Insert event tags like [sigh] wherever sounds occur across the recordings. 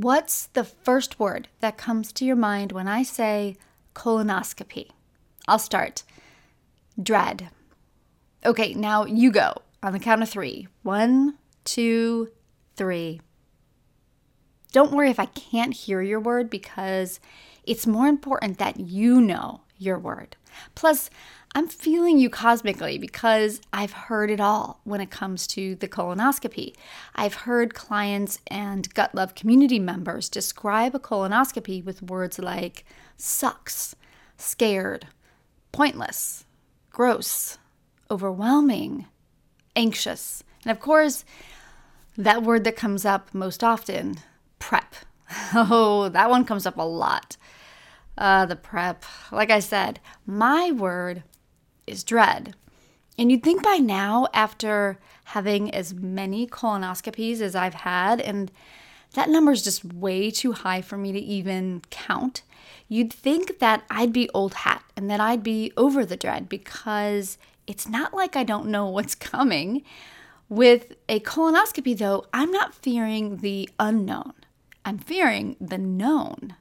What's the first word that comes to your mind when I say colonoscopy? I'll start. Dread. Okay, now you go on the count of three. One, two, three. Don't worry if I can't hear your word because it's more important that you know your word. Plus, I'm feeling you cosmically because I've heard it all when it comes to the colonoscopy. I've heard clients and gut love community members describe a colonoscopy with words like sucks, scared, pointless, gross, overwhelming, anxious. And of course, that word that comes up most often, prep. [laughs] Oh, that one comes up a lot. Uh, the prep. Like I said, my word is dread. And you'd think by now, after having as many colonoscopies as I've had, and that number is just way too high for me to even count, you'd think that I'd be old hat and that I'd be over the dread because it's not like I don't know [laughs] what's coming. With a colonoscopy, though, I'm not fearing the unknown, I'm fearing the known.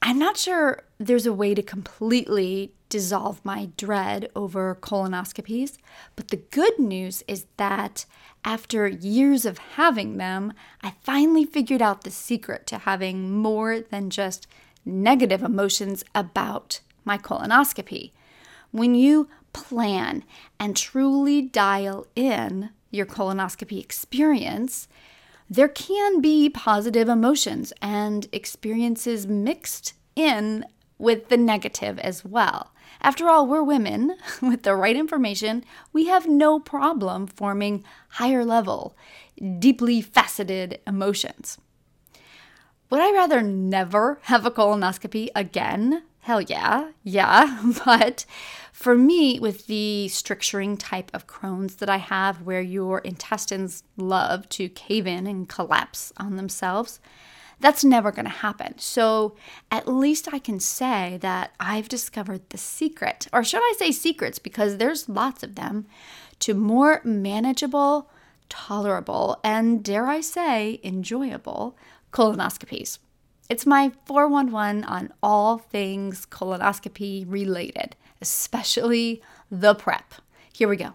I'm not sure there's a way to completely dissolve my dread over colonoscopies, but the good news is that after years of having them, I finally figured out the secret to having more than just negative emotions about my colonoscopy. When you plan and truly dial in your colonoscopy experience, there can be positive emotions and experiences mixed in with the negative as well. After all, we're women. [laughs] With the right information, we have no problem forming higher level, deeply faceted emotions. Would I rather never have a colonoscopy again? Hell yeah, yeah. [laughs] But for me, with the stricturing type of Crohn's that I have, where your intestines love to cave in and collapse on themselves, that's never going to happen. So at least I can say that I've discovered the secret, or should I say secrets, because there's lots of them, to more manageable, tolerable, and dare I say, enjoyable colonoscopies. It's my 411 on all things colonoscopy related, especially the prep. Here we go.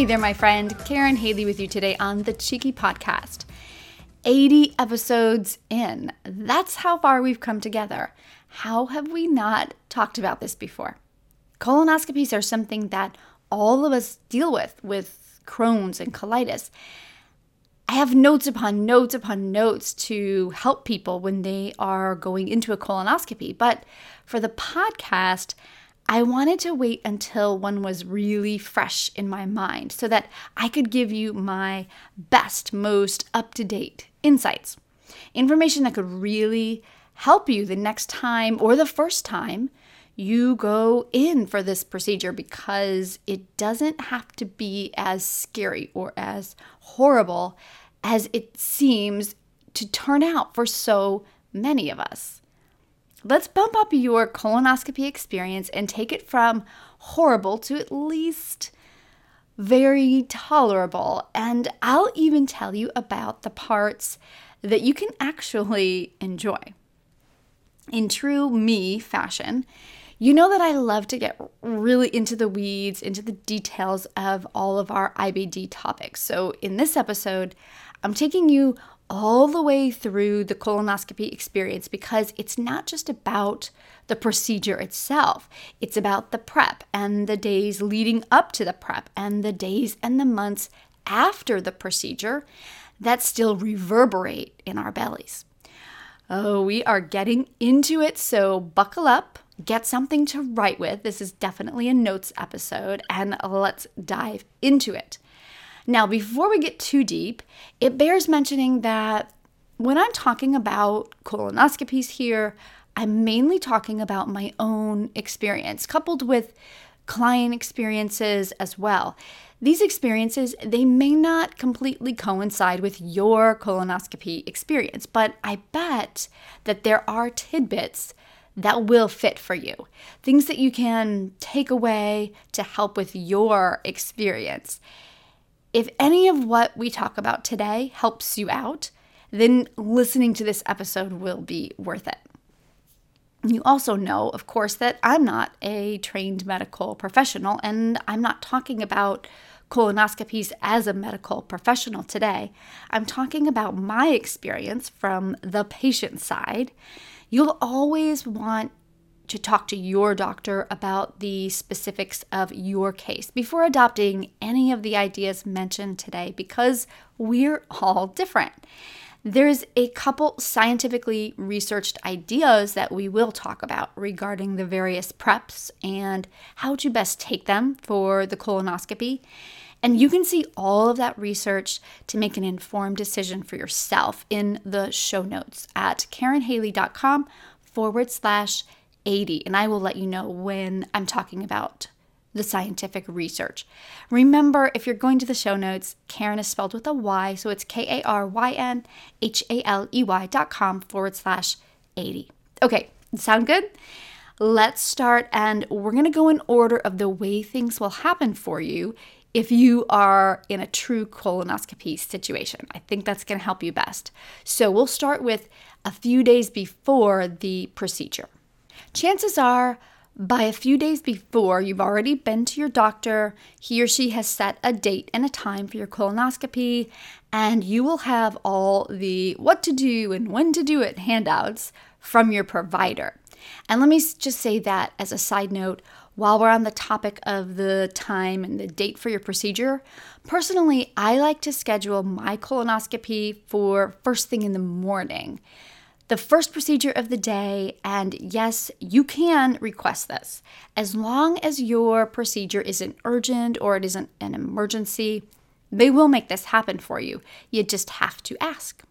Hey there, my friend. Karyn Haley with you today on the Cheeky Podcast. 80 episodes in. That's how far we've come together. How have we not talked about this before? Colonoscopies are something that all of us deal with, with Crohn's and colitis. I have notes upon notes upon notes to help people when they are going into a colonoscopy. But for the podcast, I wanted to wait until one was really fresh in my mind so that I could give you my best, most up to date insights. Information that could really help you the next time or the first time you go in for this procedure because it doesn't have to be as scary or as horrible as it seems to turn out for so many of us. Let's bump up your colonoscopy experience and take it from horrible to at least very tolerable. And I'll even tell you about the parts that you can actually enjoy. In true me fashion, you know that I love to get really into the weeds, into the details of all of our IBD topics. So in this episode, I'm taking you all the way through the colonoscopy experience because it's not just about the procedure itself, it's about the prep and the days leading up to the prep and the days and the months after the procedure that still reverberate in our bellies. Oh, we are getting into it, so buckle up, get something to write with. This is definitely a notes episode, and let's dive into it. Now, before we get too deep, it bears mentioning that when I'm talking about colonoscopies here, I'm mainly talking about my own experience, coupled with client experiences as well. These experiences, they may not completely coincide with your colonoscopy experience, but I bet that there are tidbits that will fit for you. Things that you can take away to help with your experience. If any of what we talk about today helps you out, then listening to this episode will be worth it. You also know, of course, that I'm not a trained medical professional and I'm not talking about colonoscopies as a medical professional today. I'm talking about my experience from the patient side. You'll always want to talk to your doctor about the specifics of your case before adopting any of the ideas mentioned today because we're all different. There's a couple scientifically researched ideas that we will talk about regarding the various preps and how to best take them for the colonoscopy. And you can see all of that research to make an informed decision for yourself in the show notes at karynhaley.com forward slash 80. And I will let you know when I'm talking about the scientific research. Remember, if you're going to the show notes, Karyn is spelled with a Y, so it's K A R Y N H A L E Y dot com forward slash 80. Okay, sound good? Let's start, and we're gonna go in order of the way things will happen for you if you are in a true colonoscopy situation. I think that's gonna help you best. So we'll start with a few days before the procedure. Chances are by a few days before, you've already been to your doctor. He or she has set a date and a time for your colonoscopy, and you will have all the what to do and when to do it handouts from your provider. And let me just say that as a side note, while we're on the topic of the time and the date for your procedure, personally, I like to schedule my colonoscopy for first thing in the morning the first procedure of the day. And yes, you can request this as long as your procedure isn't urgent or it isn't an emergency. They will make this happen for you. You just have to ask.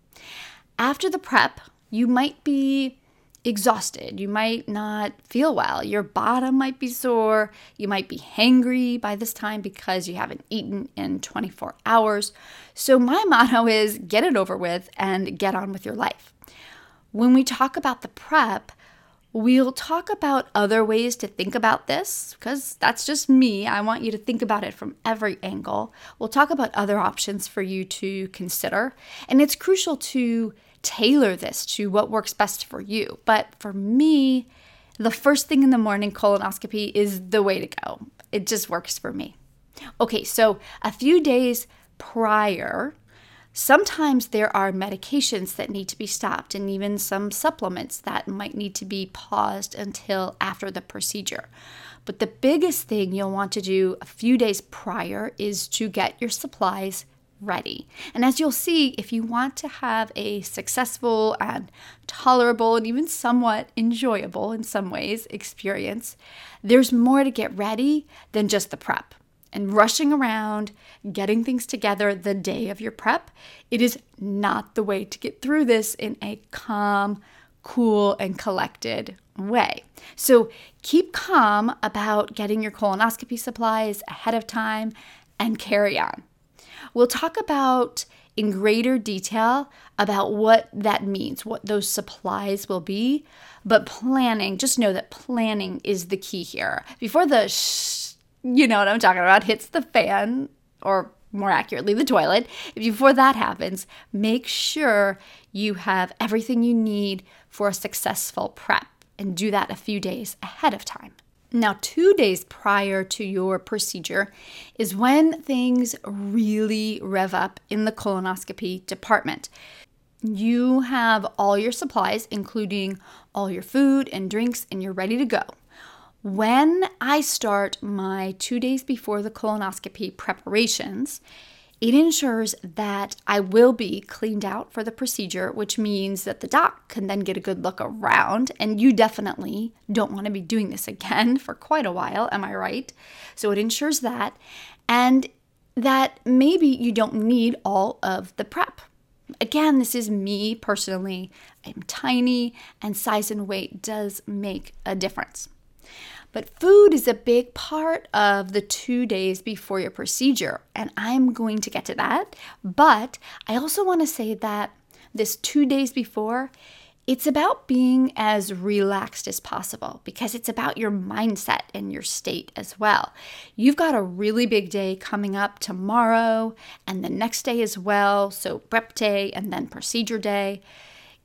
After the prep, you might be exhausted. You might not feel well. Your bottom might be sore. You might be hangry by this time because you haven't eaten in 24 hours. So, my [laughs] motto is get it over with and get on with your life. When we talk about the prep, we'll talk about other ways to think about this because that's just me. I want you to think about it from every angle. We'll talk about other options for you to consider. And it's crucial to tailor this to what works best for you. But for me, the first thing in the morning colonoscopy is the way to go. It just works for me. Okay, so a few days prior Sometimes there are medications that need to be stopped, and even some supplements that might need to be paused until after the procedure. But the biggest thing you'll want to do a few days prior is to get your supplies ready. And as you'll see, if you want to have a successful and tolerable and even somewhat enjoyable in some ways experience, there's more to get ready than just the prep and rushing around, getting things together the day of your prep, it is not the way to get through this in a calm, cool, and collected way. So keep calm about getting your colonoscopy supplies ahead of time and carry on. We'll talk about in greater detail about what that means, what those supplies will be, but planning, just know that planning is the key here. Before the sh- you know what I'm talking about, hits the fan, or more accurately, the toilet, before that happens, make sure you have everything you need for a successful prep and do that a few days ahead of time. Now, two days prior to your procedure is when things really rev up in the colonoscopy department. you have all your supplies, including all your food and drinks, and you're ready to go. When I start my two days before the colonoscopy preparations, it ensures that I will be cleaned out for the procedure, which means that the doc can then get a good look around. And you definitely don't want to be doing this again for quite a while, am I right? So it ensures that. And that maybe you don't need all of the prep. Again, this is me personally. I'm tiny, and size and weight does make a difference. But food is a big part of the two days before your procedure, and I'm going to get to that. But I also want to say that this two days before, it's about being as relaxed as possible because it's about your mindset and your state as well. You've got a really big day coming up tomorrow and the next day as well. So, prep day and then procedure day.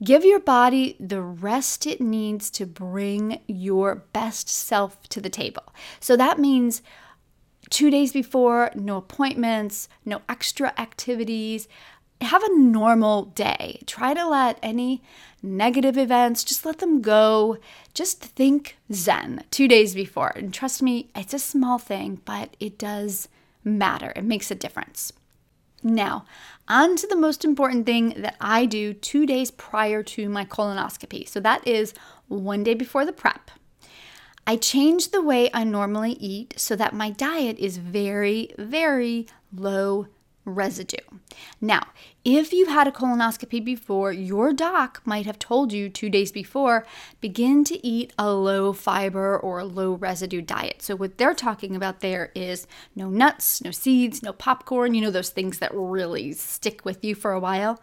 Give your body the rest it needs to bring your best self to the table. So that means two days before, no appointments, no extra activities. Have a normal day. Try to let any negative events, just let them go. Just think Zen two days before. And trust me, it's a small thing, but it does matter. It makes a difference. Now, on to the most important thing that I do two days prior to my colonoscopy. So that is one day before the prep. I change the way I normally eat so that my diet is very, very low residue. Now, if you've had a colonoscopy before, your doc might have told you two days before begin to eat a low fiber or low residue diet. So, what they're talking about there is no nuts, no seeds, no popcorn, you know, those things that really stick with you for a while.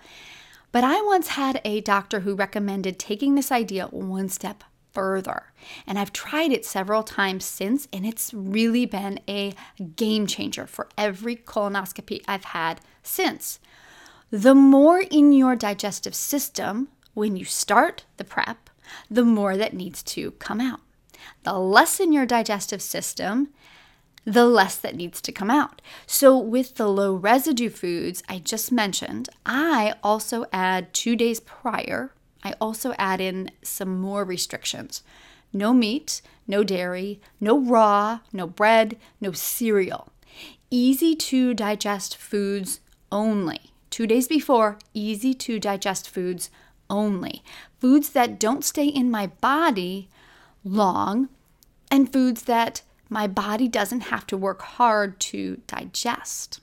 But I once had a doctor who recommended taking this idea one step further. And I've tried it several times since, and it's really been a game changer for every colonoscopy I've had since. The more in your digestive system when you start the prep, the more that needs to come out. The less in your digestive system, the less that needs to come out. So, with the low residue foods I just mentioned, I also add two days prior I also add in some more restrictions no meat, no dairy, no raw, no bread, no cereal. Easy to digest foods only. Two days before, easy to digest foods only. Foods that don't stay in my body long, and foods that my body doesn't have to work hard to digest.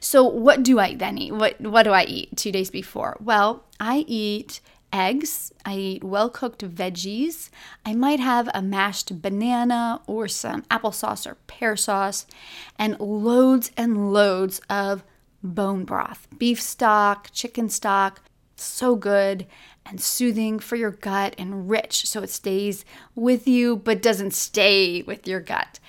So, what do I then eat? What, what do I eat two days before? Well, I eat eggs. I eat well cooked veggies. I might have a mashed banana or some applesauce or pear sauce, and loads and loads of bone broth, beef stock, chicken stock. So good and soothing for your gut and rich so it stays with you but doesn't stay with your gut.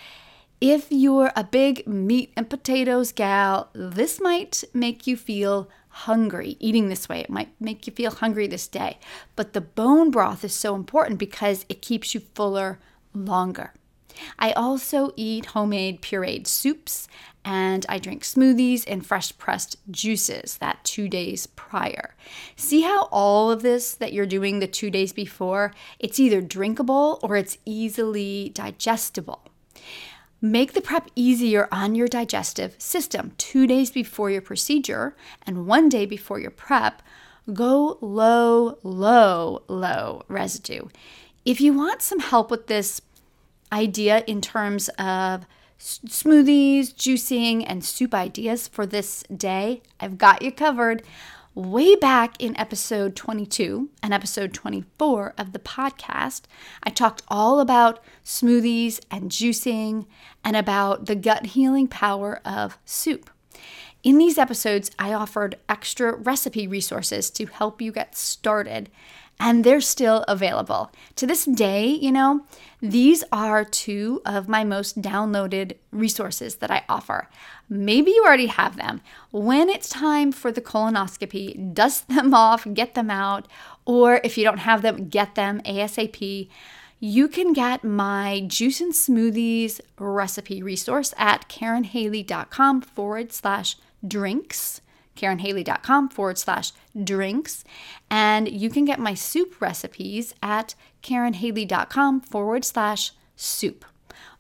If you're a big meat and potatoes gal, this might make you feel hungry. Eating this way, it might make you feel hungry this day. But the bone broth is so important because it keeps you fuller longer. I also eat homemade pureed soups and I drink smoothies and fresh pressed juices that two days prior. See how all of this that you're doing the two days before, it's either drinkable or it's easily digestible. Make the prep easier on your digestive system. Two days before your procedure and one day before your prep, go low, low, low residue. If you want some help with this idea in terms of smoothies, juicing, and soup ideas for this day, I've got you covered way back in episode 22 and episode 24 of the podcast, I talked all about smoothies and juicing and about the gut healing power of soup. In these episodes, I offered extra recipe resources to help you get started and they're still available. To this day, you know, these are two of my most downloaded resources that I offer. Maybe you already have them. When it's time for the colonoscopy, dust them [laughs] off, get them out, or if you don't have them, get them ASAP. You can get my juice and smoothies recipe resource at karynhaley.com forward slash drinks karynhaley.com forward slash drinks. And you can get my soup recipes at karynhaley.com forward slash soup.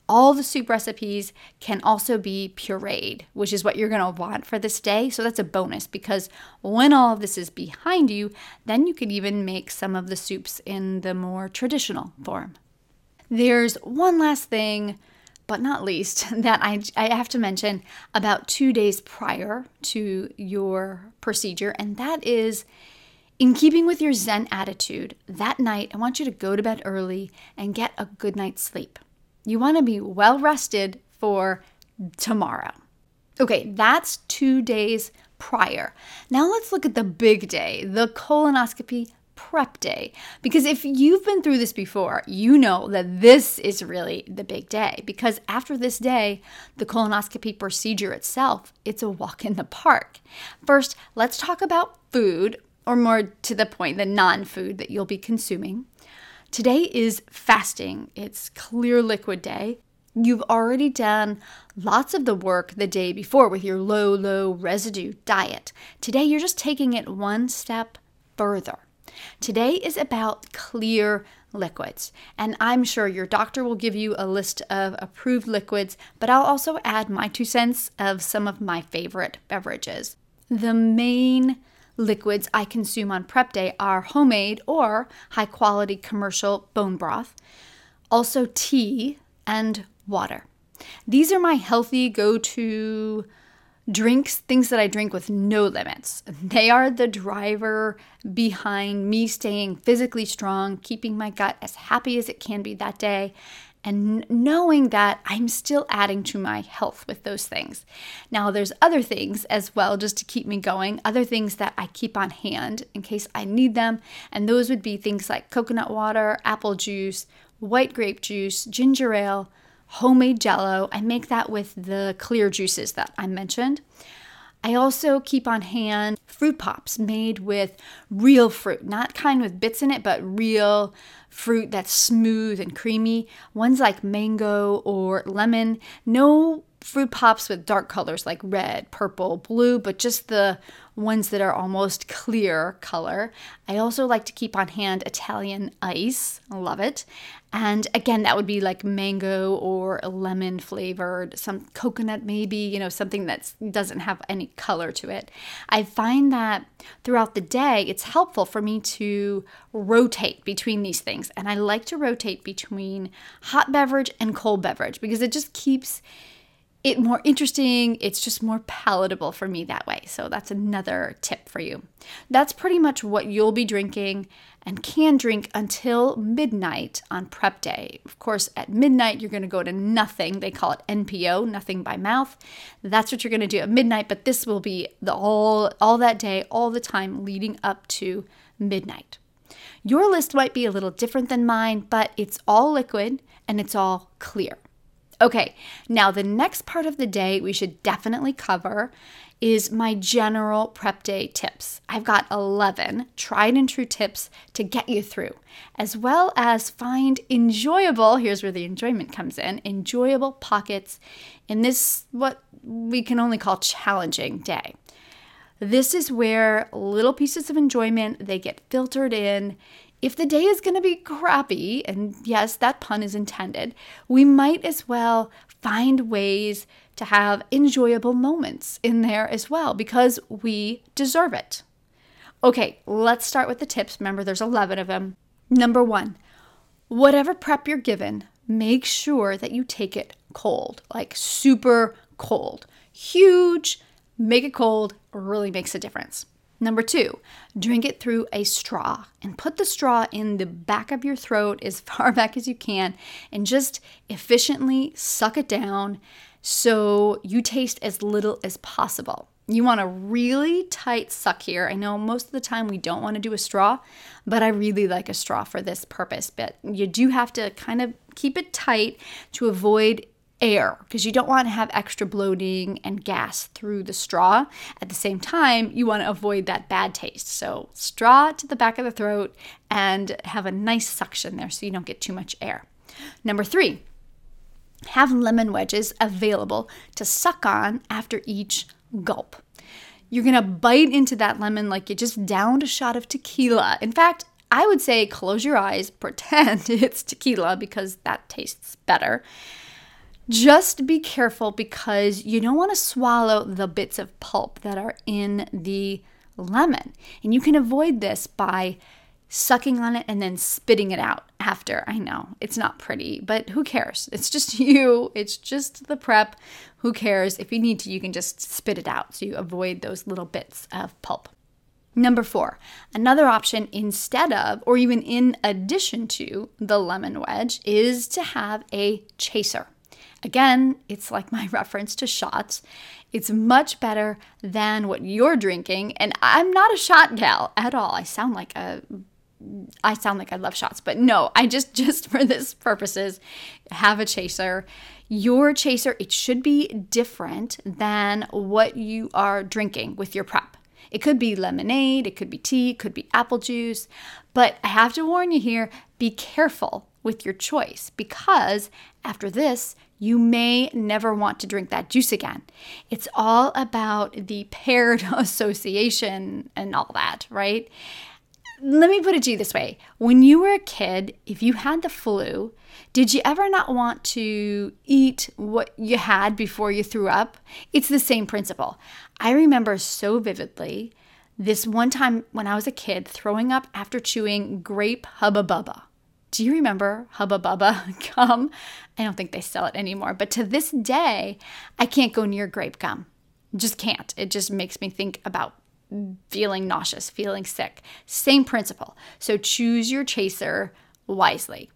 All the soup recipes can also be pureed, which is what you're going to want for this day. So that's a bonus because when all of this is behind you, then you can even make some of the soups in the more traditional form. There's one last thing, but not least, [laughs] that I, I have to mention about two days prior to your procedure, and that is in keeping with your Zen attitude, that night I want you to go to bed early and get a good night's sleep. You want to be well rested for tomorrow. Okay, that's two days prior. Now let's look at the big day, the colonoscopy prep day. Because if you've been through this before, you know that this is really the big day. Because after this day, the colonoscopy procedure itself, it's a walk in the park. First, let's talk about food, or more to the point, the non food that you'll be consuming. Today is fasting, it's clear liquid day. You've already done lots of the work the day before with your low, low residue diet. Today, you're just taking it one step further. Today is about clear liquids, and I'm sure your doctor will give you a list of approved liquids, but I'll also add my two cents of some of my favorite beverages. The main liquids I consume on prep day are homemade or high quality commercial bone broth, also tea and water. These are my healthy go to drinks, things that I drink with no limits. They are the driver behind me staying physically strong, keeping my gut as happy as it can be that day, and knowing that I'm still adding to my health with those things. Now, there's other things as well just to keep me going, other things that I keep on hand in case I need them, and those would be things like coconut water, apple juice, white grape juice, ginger ale, homemade jello. I make that with the clear juices that I mentioned. I also keep on hand fruit pops made with real fruit, not kind with bits in it, but real fruit that's smooth and creamy. Ones like mango or lemon. No fruit pops with dark colors like red, purple, blue, but just the ones that are almost [laughs] clear color. I also like to keep on hand Italian ice. I love it. And again, that would be like mango or lemon flavored, some coconut maybe, you know, something that doesn't have any color to it. I find that throughout the day, it's helpful for me to rotate between these things. And I like to rotate between hot beverage and cold beverage because it just keeps it more interesting. It's just more palatable for me that way. So that's another tip for you. That's pretty much what you'll be drinking and can drink until midnight on prep day. Of course, at midnight, you're going to go to nothing. They call it NPO, nothing by mouth. That's what you're going to do at midnight, but this will be the all all that day, all the time leading up to midnight. Your list might be a little different than mine, but it's all liquid and it's all clear. Okay, now the next part of the day we should definitely cover is my general prep day tips. I've got 11 tried and true tips to get you through, as well as find enjoyable, here's where the enjoyment comes in, enjoyable pockets in this, what we can only call challenging day. This is where little pieces of enjoyment they get filtered in if the day is going to be crappy, and yes, that pun is intended, we might as well find ways to have enjoyable moments in there as well because we deserve it. Okay, let's start with the tips. Remember, there's 11 of them. Number one, whatever prep you're given, make sure that you take it cold, like super cold. Huge, make it cold really makes a difference. Number two, drink it through a straw and put the straw in the back of your throat as [laughs] far back as you can and just efficiently suck it down so you taste as little as possible. You want a really tight suck here. I know most of the time we don't want to do a straw, but I really like a straw for this purpose. But you do have to kind of keep it tight to avoid air because you don't want to have extra bloating and gas through the straw. At the same time, you want to avoid that bad taste. So, straw to the back of the throat and have a nice suction there so you don't get too much air. Number three, have lemon wedges available to suck on after each gulp. You're gonna bite into that lemon like you just downed a shot of tequila. In fact, I would say close your eyes, [laughs] pretend it's tequila because that tastes better. Just be careful because you don't want to swallow the bits of pulp that are in the lemon. And you can avoid this by sucking on it and then spitting it out after. I know it's not pretty, but who cares? It's just [laughs] you, it's just the prep. Who cares? If you need to, you can just spit it out so you avoid those little bits of pulp. Number four, another option instead of, or even in addition to the lemon wedge, is to have a chaser. Again, it's like my [laughs] reference to shots. It's much better than what you're drinking. And I'm not a shot gal at all. I sound like a I sound like I love shots, but no, [laughs] I just just for this purposes have a chaser. Your chaser, it should be different than what you are drinking with your prep. It could be lemonade, it could be tea, it could be apple juice, but I have to warn you here, be careful with your choice because after this, you may never want to drink that juice again. It's all about the paired [laughs] association and all that, right? Let me put it to you this way when you were a kid, if you had the flu, did you ever not want to eat what you had before you threw up? It's the same principle. I remember so vividly this one time when I was a kid throwing up after chewing grape Hubba Bubba. Do you remember Hubba Bubba [laughs] gum? I don't think they sell it anymore, but to this day, I can't go near grape gum. Just can't. It just makes me think about feeling nauseous, feeling sick. Same principle. So choose your chaser wisely.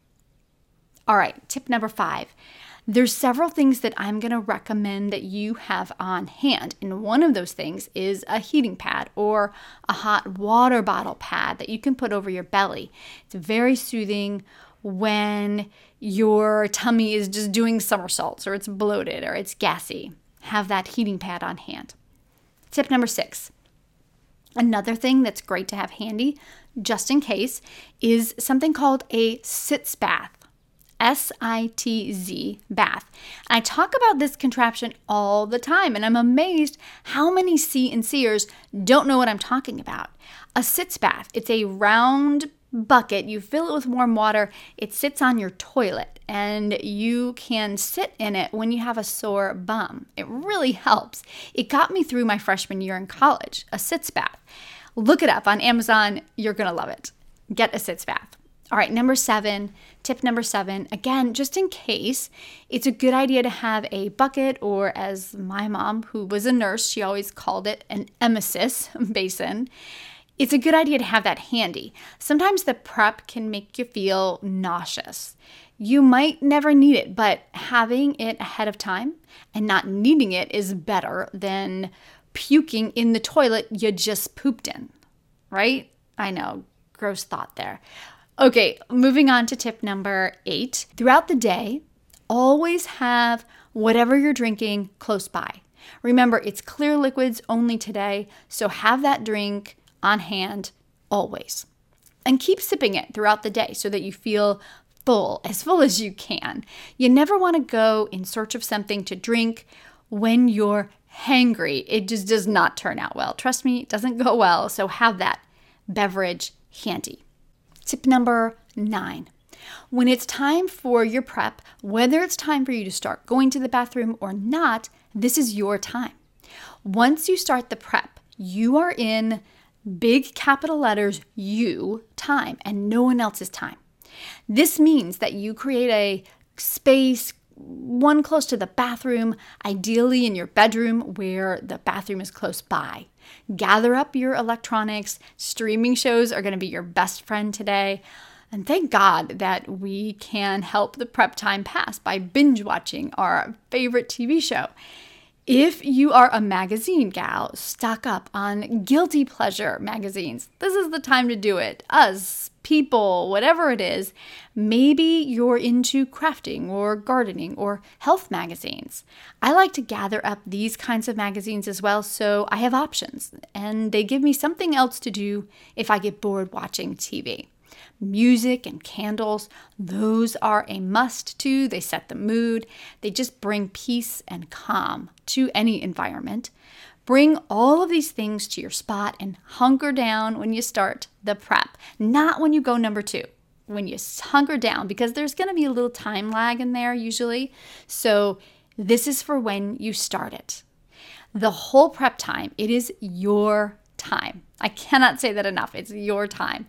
All right, tip number five. There's several things that I'm going to recommend that you have on hand. And one of those things is a heating pad or a hot water bottle pad that you can put over your belly. It's very soothing when your tummy is just doing somersaults or it's bloated or it's gassy. Have that heating pad on hand. Tip number six. Another thing that's great to have handy, just in case, is something called a sitz bath. S I T Z bath. I talk about this contraption all the time, and I'm amazed how many C and Seers don't know what I'm talking about. A sitz bath, it's a round bucket, you fill it with warm water, it sits on your toilet, and you can sit in it when you have a sore bum. It really helps. It got me through my freshman year in college, a sitz bath. Look it up on Amazon, you're gonna love it. Get a sitz bath. All right, number seven, tip number seven, again, just in case, it's a good idea to have a bucket, or as my mom, who was a nurse, she always called it an emesis [laughs] basin. It's a good idea to have that handy. Sometimes the prep can make you feel nauseous. You might never need it, but having it ahead of time and not needing it is better than puking in the toilet you just pooped in, right? I know, gross thought there. Okay, moving on to tip number eight. Throughout the day, always have whatever you're drinking close by. Remember, it's clear liquids only today, so have that drink on hand always. And keep sipping it throughout the day so that you feel full, as full as you can. You never want to go in search of something to drink when you're hangry. It just does not turn out well. Trust me, it doesn't go well. So have that beverage handy. Tip number nine. When it's time for your prep, whether it's time for you to start going to the bathroom or not, this is your time. Once you start the prep, you are in big capital letters you time and no one else's time. This means that you create a space, one close to the bathroom, ideally in your bedroom where the bathroom is close by. Gather up your electronics. Streaming shows are going to be your best friend today. And thank God that we can help the prep time pass by binge watching our favorite TV show. If you are a magazine gal, stock up on guilty pleasure magazines. This is the time to do it. Us, people, whatever it is. Maybe you're into crafting or gardening or health magazines. I like to gather up these kinds of magazines as well, so I have options and they give me something else to do if I get bored watching TV. Music and candles, those are a must too. They set the mood, they just bring peace and calm to any environment. Bring all of these things to your spot and hunker down when you start the prep, not when you go number two. When you hunker down, because there's gonna be a little time lag in there usually. So, this is for when you start it. The whole prep time, it is your time. I cannot say that enough. It's your time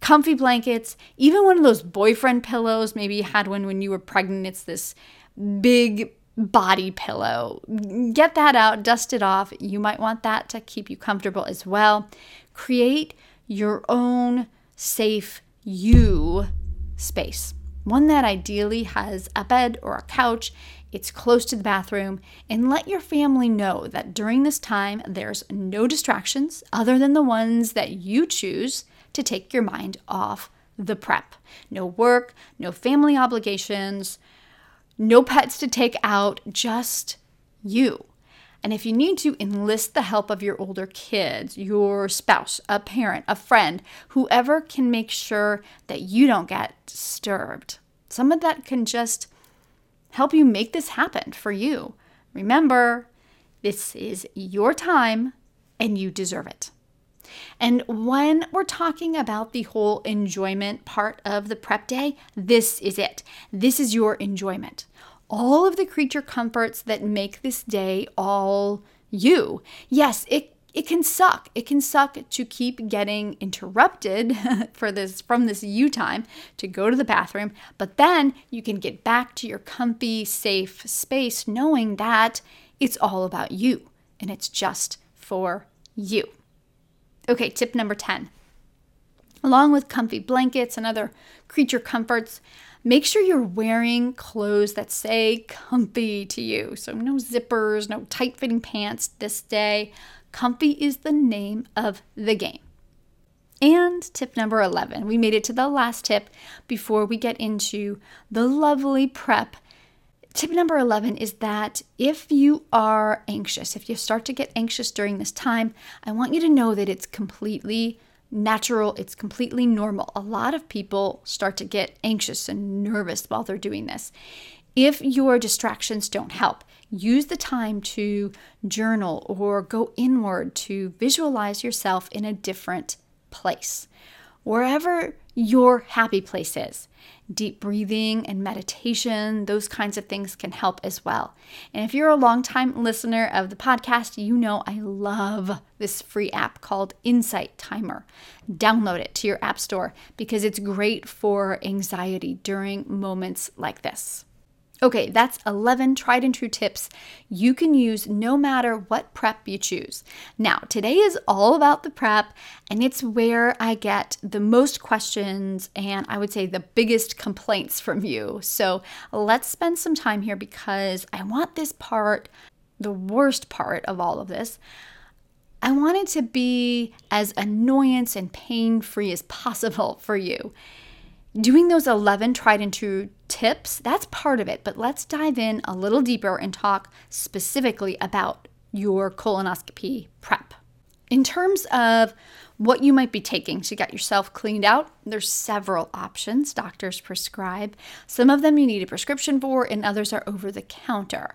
comfy blankets, even one of those boyfriend pillows. Maybe you had one when you were pregnant. It's this big body pillow. Get that out, dust it off. You might want that to keep you comfortable as well. Create your own safe you space. One that ideally has a bed or a couch, it's close to the bathroom, and let your family know that during this time there's no distractions other than the ones that you choose to take your mind off the prep. No work, no family obligations, no pets to take out, just you. And if you need to enlist the help of your older kids, your spouse, a parent, a friend, whoever can make sure that you don't get disturbed, some of that can just help you make this happen for you. Remember, this is your time and you deserve it. And when we're talking about the whole enjoyment part of the prep day, this is it. This is your enjoyment. All of the creature comforts that make this day all you. Yes, it it can suck. It can suck to keep getting interrupted [laughs] for this from this you time to go to the bathroom, but then you can get back to your comfy, safe space knowing that it's all about you and it's just for you. Okay, tip number 10. Along with comfy blankets and other creature comforts, make sure you're wearing clothes that say comfy to you. So, no zippers, no tight fitting pants this day. Comfy is the name of the game. And tip number 11, we made it to the last tip before we get into the lovely prep Tip number 11 is that if you are anxious, if you start to get anxious during this time, I want you to know that it's completely natural, it's completely normal. A lot of people start to get anxious and nervous while they're doing this. If your distractions don't help, use the time to journal or go inward to visualize yourself in a different place. Wherever your happy place is. Deep breathing and meditation, those kinds of things can help as well. And if you're a longtime listener of the podcast, you know I love this free app called Insight Timer. Download it to your app store because it's great for anxiety during moments like this. Okay, that's 11 tried and true tips you can use no matter what prep you choose. Now, today is all about the prep, and it's where I get the most questions and I would say the biggest complaints from you. So let's spend some time here because I want this part, the worst part of all of this. I want it to be as annoyance and pain free as possible for you doing those 11 tried and true tips, that's part of it. But let's dive in a little deeper and talk specifically about your colonoscopy prep. In terms of what you might be taking to get yourself cleaned out, there's several options doctors prescribe. Some of them you need a prescription for, and others are over the counter.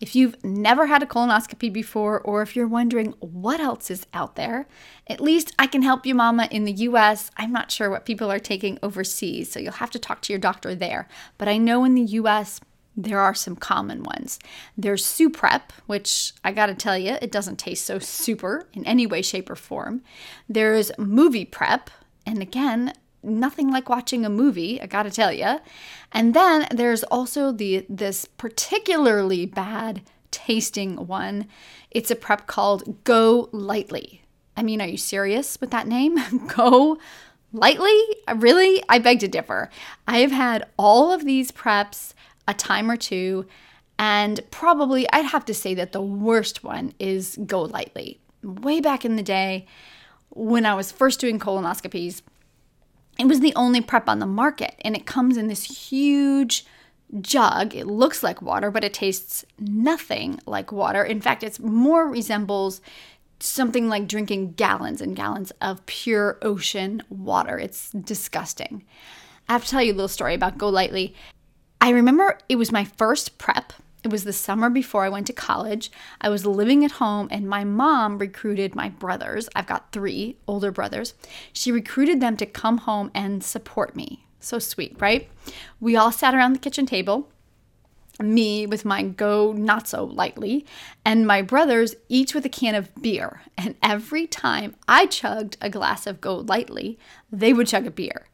If you've never had a colonoscopy before, or if you're wondering what else is out there, at least I can help you, Mama, in the US. I'm not sure what people are taking overseas, so you'll have to talk to your doctor there. But I know in the US, there are some common ones. There's SUPREP, which I gotta tell you, it doesn't taste so super in any way, shape, or form. There's MoviPrep, and again, nothing like watching a movie, I gotta tell you. And then there's also the this particularly bad tasting one. It's a prep called GoLytely. I mean, are you serious with that name? [laughs] Go Lightly? Really? I beg to differ. I have had all of these preps a time or two. And probably I'd have to say that the worst one is GoLytely. Way back in the day, when I was first doing colonoscopies, it was the only prep on the market, and it comes in this huge jug. It looks like water, but it tastes nothing like water. In fact, it more resembles something like drinking gallons and gallons of pure ocean water. It's disgusting. I have to tell you a little story about GoLytely. I remember it was my first prep. It was the summer before I went to college. I was living at home, and my mom recruited my brothers. I've got three older brothers. She recruited them to come home and support me. So sweet, right? We all sat around the kitchen table me with my go not so lightly, and my brothers each with a can of beer. And every time I chugged a glass of GoLytely, they would chug a beer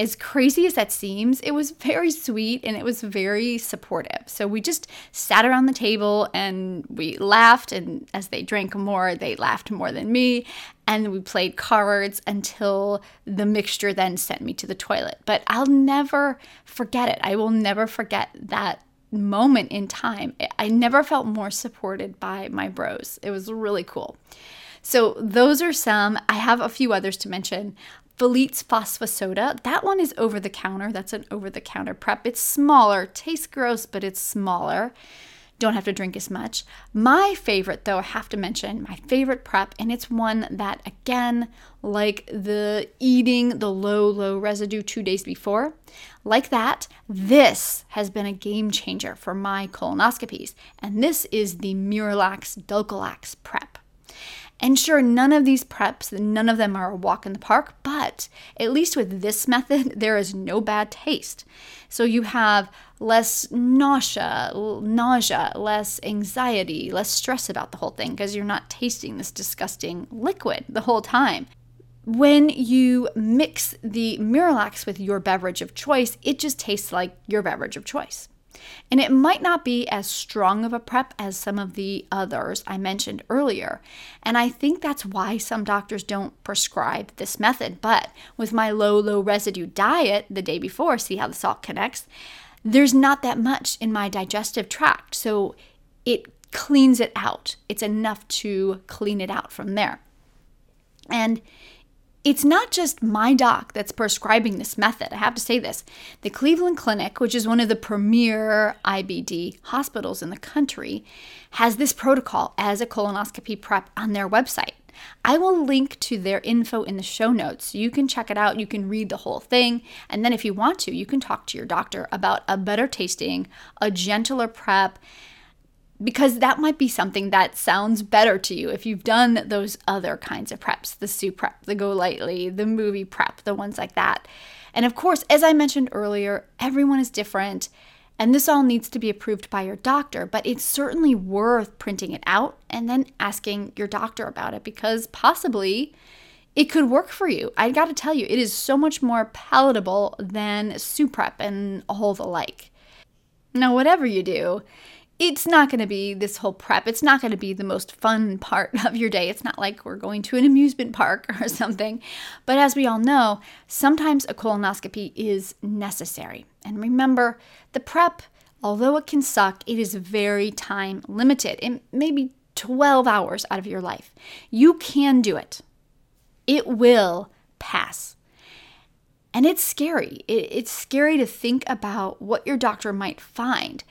as crazy as that seems, it was very sweet and it was very supportive. So we just sat around the table and we laughed. And as they drank more, they laughed more than me. And we played cards until the mixture then sent me to the toilet. But I'll never forget it. I will never forget that moment in time. I never felt more supported by my bros. It was really cool. So, those are some. I have a few others to mention. Fleet's Phospho-soda. That one is over the counter. That's an over the counter prep. It's smaller, tastes gross, but it's smaller. Don't have to drink as much. My favorite, though, I have to mention, my favorite prep, and it's one that, again, like the eating the low, low residue two days before, like that, this has been a game changer for my colonoscopies. And this is the Miralax Dulcolax prep. And sure, none of these preps, none of them are a walk in the park, but at least with this [laughs] method, there is no bad taste. So you have less nausea, nausea, less anxiety, less stress about the whole thing because you're not tasting this disgusting liquid the whole time. When you mix the Miralax with your beverage of choice, it just tastes like your beverage of choice. And it might not be as strong of a prep as some of the others I mentioned earlier. And I think that's why some doctors don't prescribe this method. But with my low, low residue diet the day before, see how the salt connects, there's not that much in my digestive tract. So it cleans it out. It's enough to clean it out from there. And it's not just my doc that's prescribing this method. I have to say this. The Cleveland Clinic, which is one of the premier IBD hospitals in the country, has this protocol as a colonoscopy prep on their website. I will link to their info in the show notes. You can check it out. You can read the whole thing. And then, if you want to, you can talk to your doctor about a better tasting, a gentler prep, because that might be something that sounds better to you if you've done those other kinds of preps the SUPREP, the GoLytely, the MoviPrep, the ones like that. And of course, as I mentioned earlier, everyone is different. And this all needs to be approved by your doctor, but it's certainly worth printing it out and then asking your doctor about it because possibly it could work for you. I gotta tell you, it is so much more palatable than SUPREP and all the like. Now, whatever you do, it's not going to be this whole prep. It's not going to be the most fun part [laughs] of your day. It's not like we're going to an amusement park [laughs] or something. But as we all know, sometimes a colonoscopy is necessary. And remember, the prep, although it can suck, it is very time limited. It may be 12 hours out of your life. You can do it, it will pass. And it's scary. It's scary to think about what your doctor might find.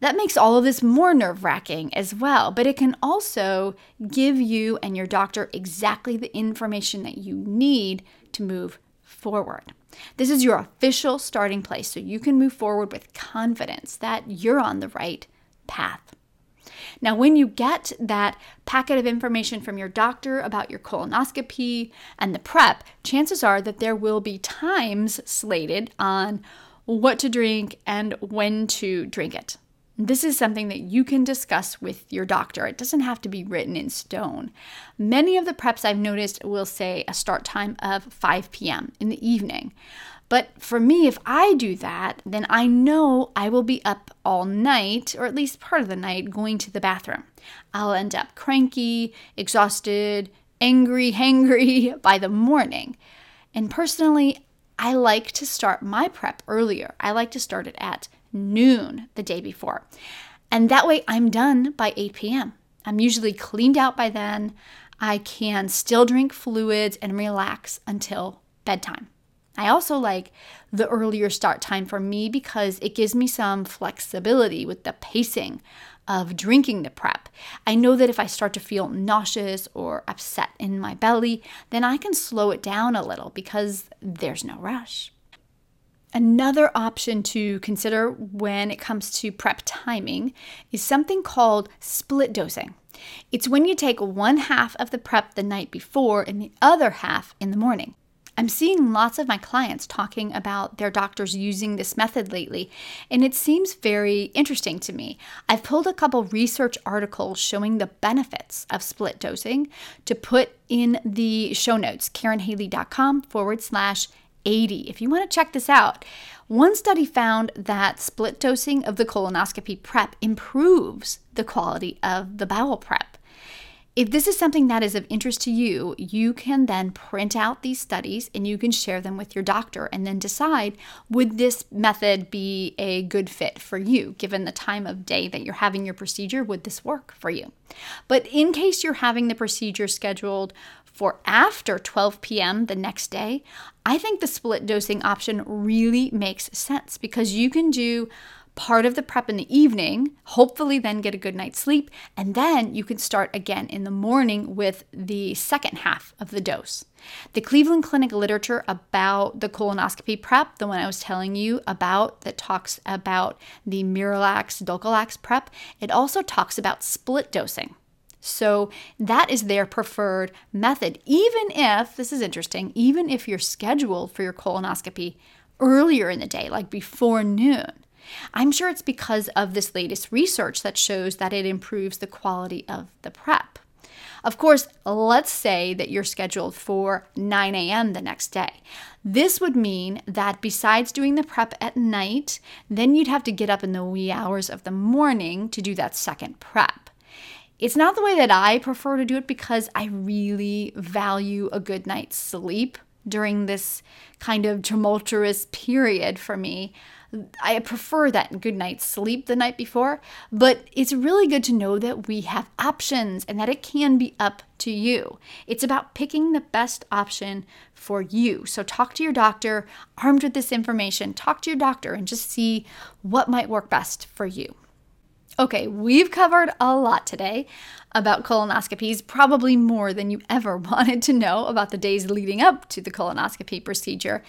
That makes all of this more nerve wracking as well, but it can also give you and your doctor exactly the information that you need to move forward. This is your official starting place so you can move forward with confidence that you're on the right path. Now, when you get that packet of information from your doctor about your colonoscopy and the prep, chances are that there will be times slated on what to drink and when to drink it. This is something that you can discuss with your doctor. It doesn't have to be written in stone. Many of the preps I've noticed will say a start time of 5 p.m. in the evening. But for me, if I do that, then I know I will be up all night, or at least part of the night, going to the bathroom. I'll end up cranky, exhausted, angry, [laughs] hangry by the morning. And personally, I like to start my prep earlier. I like to start it at noon the day before. And that way I'm done by 8 p.m. I'm usually cleaned out by then. I can still drink fluids and relax until bedtime. I also like the earlier start time for me because it gives me some flexibility with the pacing of drinking the prep. I know that if I start to feel nauseous or upset in my belly, then I can slow it down a little because there's no rush. Another option to consider when it comes to prep timing is something called split dosing. It's when you take one half of the prep the night before and the other half in the morning. I'm seeing lots of my clients talking about their doctors using this method lately, and it seems very interesting to me. I've pulled a couple research articles showing the benefits of split dosing to put in the show notes, karynhaley.com forward slash 80. If you want to check this out, one study found that split dosing of the colonoscopy prep improves the quality of the bowel prep. If this is something that is of interest to you, you can then print out these studies and you can share them with your doctor and then decide would this method be a good fit for you given the time of day that you're having your procedure would this work for you but in case you're having the procedure scheduled for after 12 p.m. the next day i think the split dosing option really makes sense because you can do part of the prep in the evening, hopefully, then get a good night's sleep, and then you can start again in the morning with the second half of the dose. The Cleveland Clinic literature about the colonoscopy prep, the one I was telling you about that talks about the Miralax Dulcolax prep, it also talks about split dosing. So that is their preferred method, even if, this is interesting, even if you're scheduled for your colonoscopy earlier in the day, like before noon. I'm sure it's because of this latest research that shows that it improves the quality of the prep. Of course, let's say that you're scheduled for 9 a.m. the next day. This would mean that besides doing the prep at night, then you'd have to get up in the wee hours of the morning to do that second prep. It's not the way that I prefer to do it because I really value a good night's sleep during this kind of tumultuous period for me. I prefer that good night's sleep the night before, but it's really good to know that we have options and that it can be up to you. It's about picking the best option for you. So talk to your doctor, armed with this information, talk to your doctor and just see what might work best for you. Okay, we've covered a lot today about colonoscopies, probably more than you ever [laughs] wanted to know about the days leading up to the colonoscopy procedure.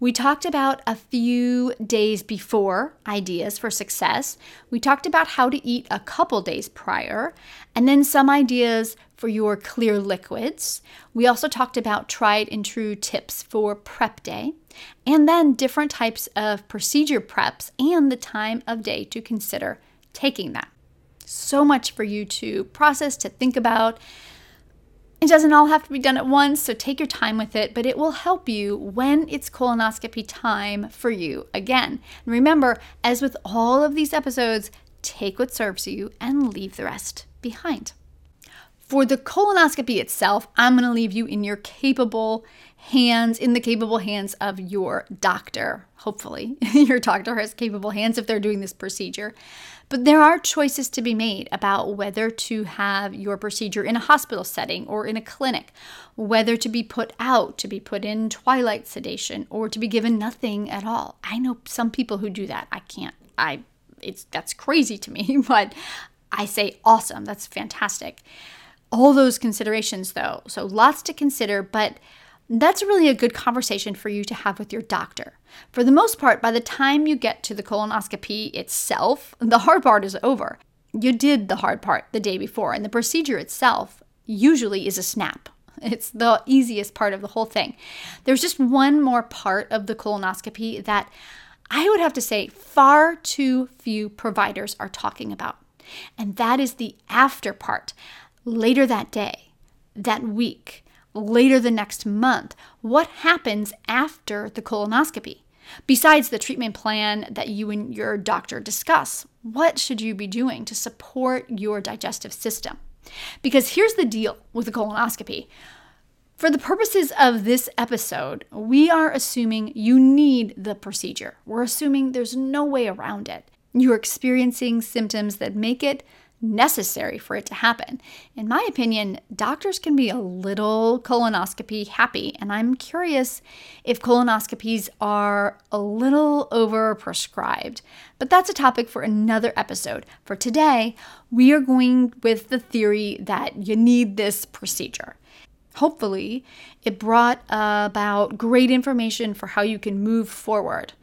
We talked about a few days before ideas for success. We talked about how to eat a couple days prior, and then some ideas for your clear liquids. We also talked about tried and true tips for prep day, and then different types of procedure preps and the time of day to consider taking that. So much for you to process, to think about. It doesn't all have to be done at once, so take your time with it, but it will help you when it's colonoscopy time for you again. And remember, as with all of these episodes, take what serves you and leave the rest behind. For the colonoscopy itself, I'm going to leave you in your capable hands, in the capable hands of your doctor. Hopefully, [laughs] your doctor has capable hands if they're doing this procedure. But there are choices to be made about whether to have your procedure in a hospital setting or in a clinic, whether to be put out, to be put in twilight sedation, or to be given nothing at all. I know some people who do that. I can't. I it's that's crazy to me, [laughs] but I say awesome. That's fantastic. All those considerations though. So lots to consider, but that's really a good conversation for you to have with your doctor. For the most part, by the time you get to the colonoscopy itself, the hard part is over. You did the hard part the day before, and the procedure itself usually is a snap. [laughs] It's the easiest part of the whole thing. There's just one more part of the colonoscopy that I would have to say far too few providers are talking about, and that is the after part. Later that day, that week, later the next month. What happens after the colonoscopy? Besides the treatment plan that you and your doctor discuss, what should you be doing to support your digestive system? Because here's the deal with the colonoscopy. For the purposes of this episode, we are assuming you need the procedure. We're assuming there's no way around it. You're experiencing symptoms that make it necessary for it to happen. In my opinion, doctors can be a little colonoscopy happy, and I'm curious if colonoscopies are a little overprescribed. But that's a topic for another episode. For today, we are going with the theory that you need this procedure. Hopefully, it brought about great information for how you can move forward.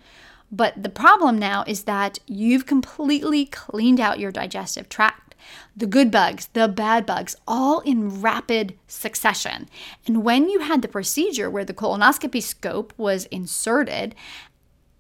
But the problem now is that you've completely cleaned out your digestive tract. The good bugs, the bad bugs, all in rapid succession. And when you had the procedure where the colonoscopy scope was inserted,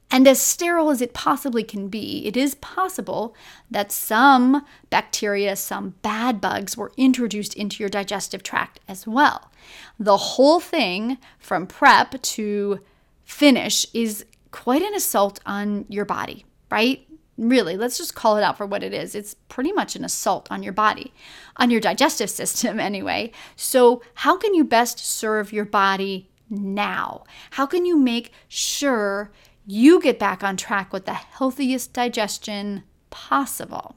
and as sterile as it possibly can be, it is possible that some bacteria, some bad bugs were introduced into your digestive tract as well. The whole thing, from prep to finish, is quite an assault on your body, right? Really, let's just call it out for what it is. It's pretty much an assault on your body, on your digestive [laughs] system, anyway. So, how can you best serve your body now? How can you make sure you get back on track with the healthiest digestion possible?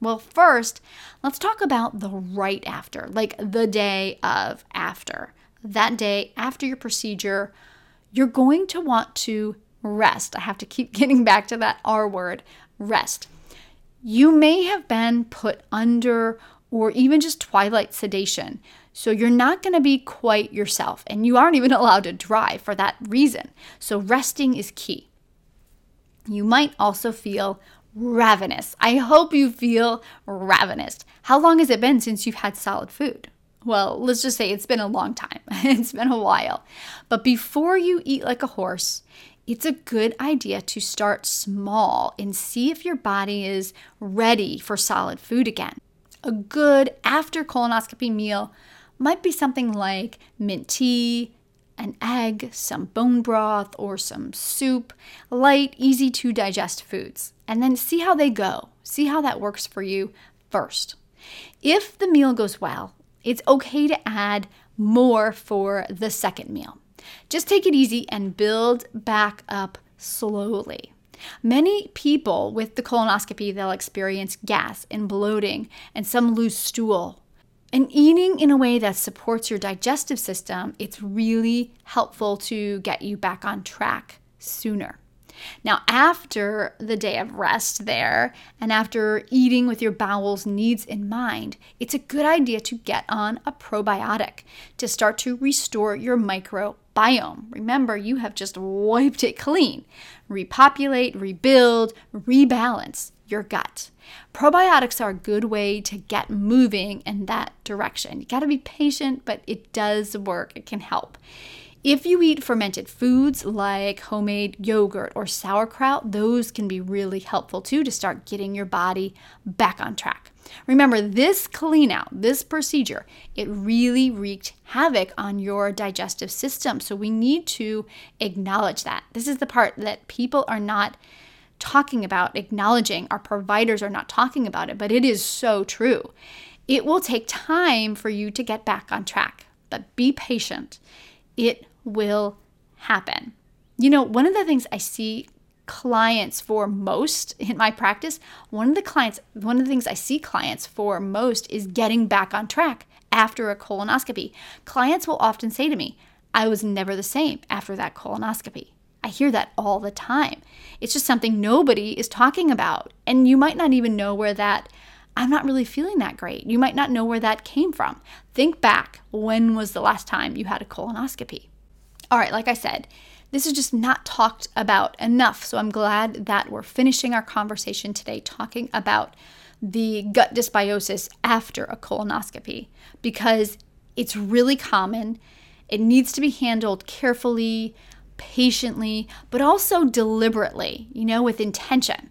Well, first, let's talk about the right after, like the day of after. That day after your procedure, you're going to want to rest. I have to keep [laughs] getting back to that R word rest. You may have been put under or even just twilight sedation. So you're not going to be quite yourself, and you aren't even [laughs] allowed to drive for that reason. So resting is key. You might also feel ravenous. I hope you feel ravenous. How long has it been since you've had solid food? Well, let's just say it's been a long time. [laughs] it's been a while. But before you eat like a horse, it's a good idea to start small and see if your body is ready for solid food again. A good after colonoscopy meal might be something like mint tea, an egg, some bone broth, or some soup, light, easy to digest foods. And then see how they go. See how that works for you first. If the meal goes well, it's okay to add more for the second meal. Just take it easy and build back up slowly. Many people with the colonoscopy, they'll experience gas and bloating and some loose stool. And eating in a way that supports your digestive system, it's really helpful to get you back on track sooner. Now, after the day of rest there, and after eating with your bowels needs in mind, it's a good idea to get on a probiotic to start to restore your microbiome. Remember, you have just wiped it clean. Repopulate, rebuild, rebalance your gut. Probiotics are a good way to get moving in that direction. You got to be patient, but it does work. It can help. If you eat fermented foods like homemade yogurt or sauerkraut, those can be really helpful too to start getting your body back on track. Remember, this clean out, this procedure, it really wreaked havoc on your digestive system. So we need to acknowledge that. This is the part that people are not talking about, acknowledging. Our providers are not talking about it, but it is so true. It will take time for you to get back on track, but be patient. It will happen. You know, one of the things I see clients for most in my practice, one of the clients, one of the things I see clients for most is getting back on track after a colonoscopy. Clients will often say to me, I was never the same after that colonoscopy. I hear that all the time. It's just something nobody is talking about. And you might not even know where that, I'm not really feeling that great. You might not know where that came from. Think back when was the last time you had a colonoscopy? All right, like I said, this is just not talked about enough. So I'm glad that we're finishing our conversation today talking about the gut dysbiosis after a colonoscopy because it's really common. It needs to be handled carefully, patiently, but also deliberately, you know, with intention.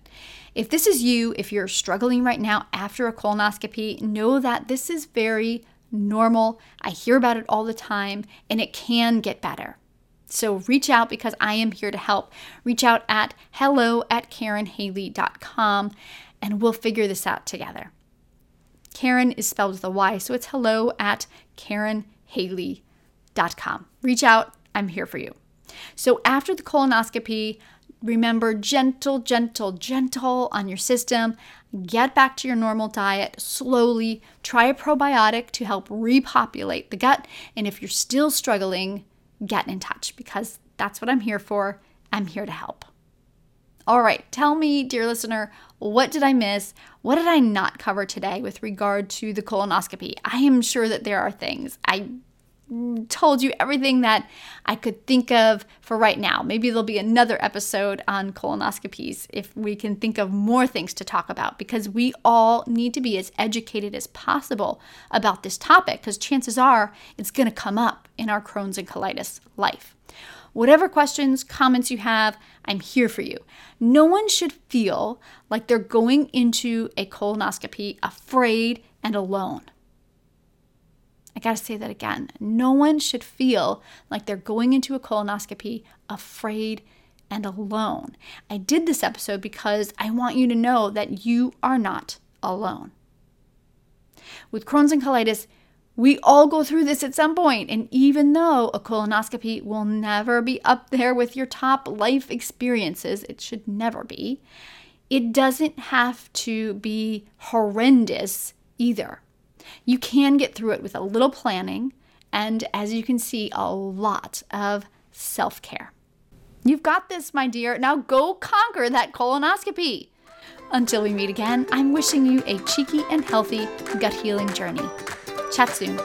If this is you, if you're struggling right now after a colonoscopy, know that this is very normal. I hear about it all the time and it can get better. So reach out because I am here to help. Reach out at hello at KarynHaley.com and we'll figure this out together. Karyn is spelled with a Y, so it's hello at KarynHaley.com. Reach out, I'm here for you. So after the colonoscopy, remember gentle, gentle, gentle on your system. Get back to your normal diet slowly. Try a probiotic to help repopulate the gut. And if you're still struggling, get in touch because that's what I'm here for. I'm here to help. All right, tell me, dear listener, what did I miss? What did I not cover today with regard to the colonoscopy? I am sure that there are things. I told you everything that I could think of for right now. Maybe there'll be another episode on colonoscopies if we can think of more things to talk about because we all need to be as educated as possible about this topic because chances are it's going to come up in our Crohn's and colitis life. Whatever questions, comments you have, I'm here for you. No one should feel like they're going into a colonoscopy afraid and alone. I gotta say that again. No one should feel like they're going into a colonoscopy afraid and alone. I did this episode because I want you to know that you are not alone. With Crohn's and colitis, we all go through this at some point, and even though a colonoscopy will never be up there with your top life experiences, it should never be, it doesn't have to be horrendous either. You can get through it with a little planning and, as you can see, a lot of self care. You've got this, my dear. Now go conquer that colonoscopy. Until we meet again, I'm wishing you a cheeky and healthy gut healing journey. Chat soon.